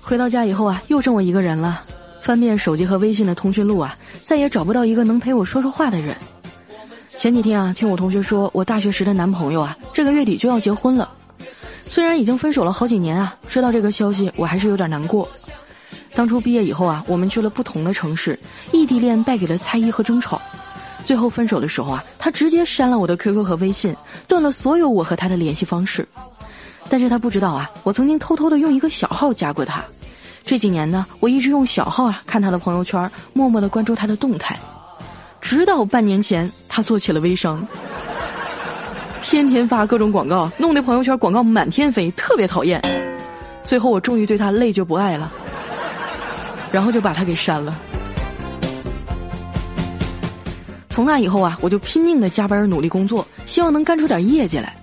回到家以后啊，又剩我一个人了。翻遍手机和微信的通讯录啊，再也找不到一个能陪我说说话的人。前几天啊，听我同学说，我大学时的男朋友啊，这个月底就要结婚了。虽然已经分手了好几年啊，知道这个消息我还是有点难过。当初毕业以后啊，我们去了不同的城市，异地恋败给了猜疑和争吵。最后分手的时候啊，他直接删了我的 QQ 和微信，断了所有我和他的联系方式。但是他不知道啊，我曾经偷偷的用一个小号加过他。这几年呢，我一直用小号啊看他的朋友圈，默默的关注他的动态。直到半年前，他做起了微商，天天发各种广告，弄得朋友圈广告满天飞，特别讨厌。最后我终于对他累就不爱了，然后就把他给删了。从那以后啊，我就拼命的加班努力工作，希望能干出点业绩来。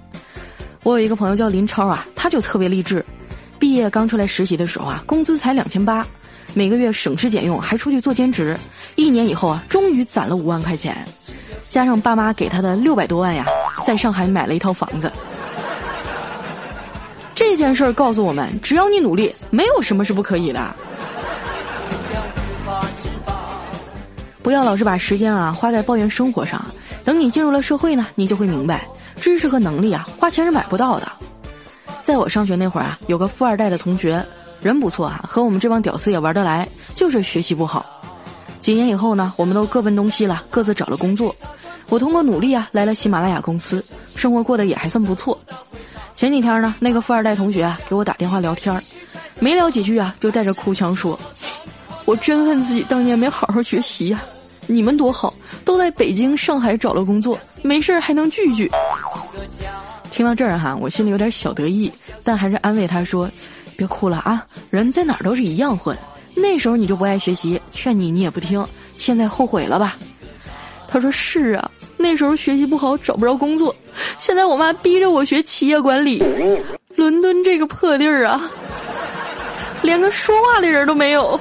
我有一个朋友叫林超啊，他就特别励志。毕业刚出来实习的时候啊，工资才两千八，每个月省吃俭用，还出去做兼职。一年以后啊，终于攒了五万块钱，加上爸妈给他的六百多万呀，在上海买了一套房子。这件事儿告诉我们，只要你努力，没有什么是不可以的。不要老是把时间啊花在抱怨生活上，等你进入了社会呢，你就会明白，知识和能力啊，花钱是买不到的。在我上学那会儿啊，有个富二代的同学，人不错啊，和我们这帮屌丝也玩得来，就是学习不好。几年以后呢，我们都各奔东西了，各自找了工作。我通过努力啊，来了喜马拉雅公司，生活过得也还算不错。前几天呢，那个富二代同学啊，给我打电话聊天没聊几句啊，就带着哭腔说：“我真恨自己当年没好好学习呀！你们多好，都在北京、上海找了工作，没事儿还能聚聚。”听到这儿哈，我心里有点小得意，但还是安慰他说：“别哭了啊，人在哪儿都是一样混。那时候你就不爱学习，劝你你也不听，现在后悔了吧？”他说：“是啊，那时候学习不好找不着工作，现在我妈逼着我学企业管理。伦敦这个破地儿啊，连个说话的人都没有。”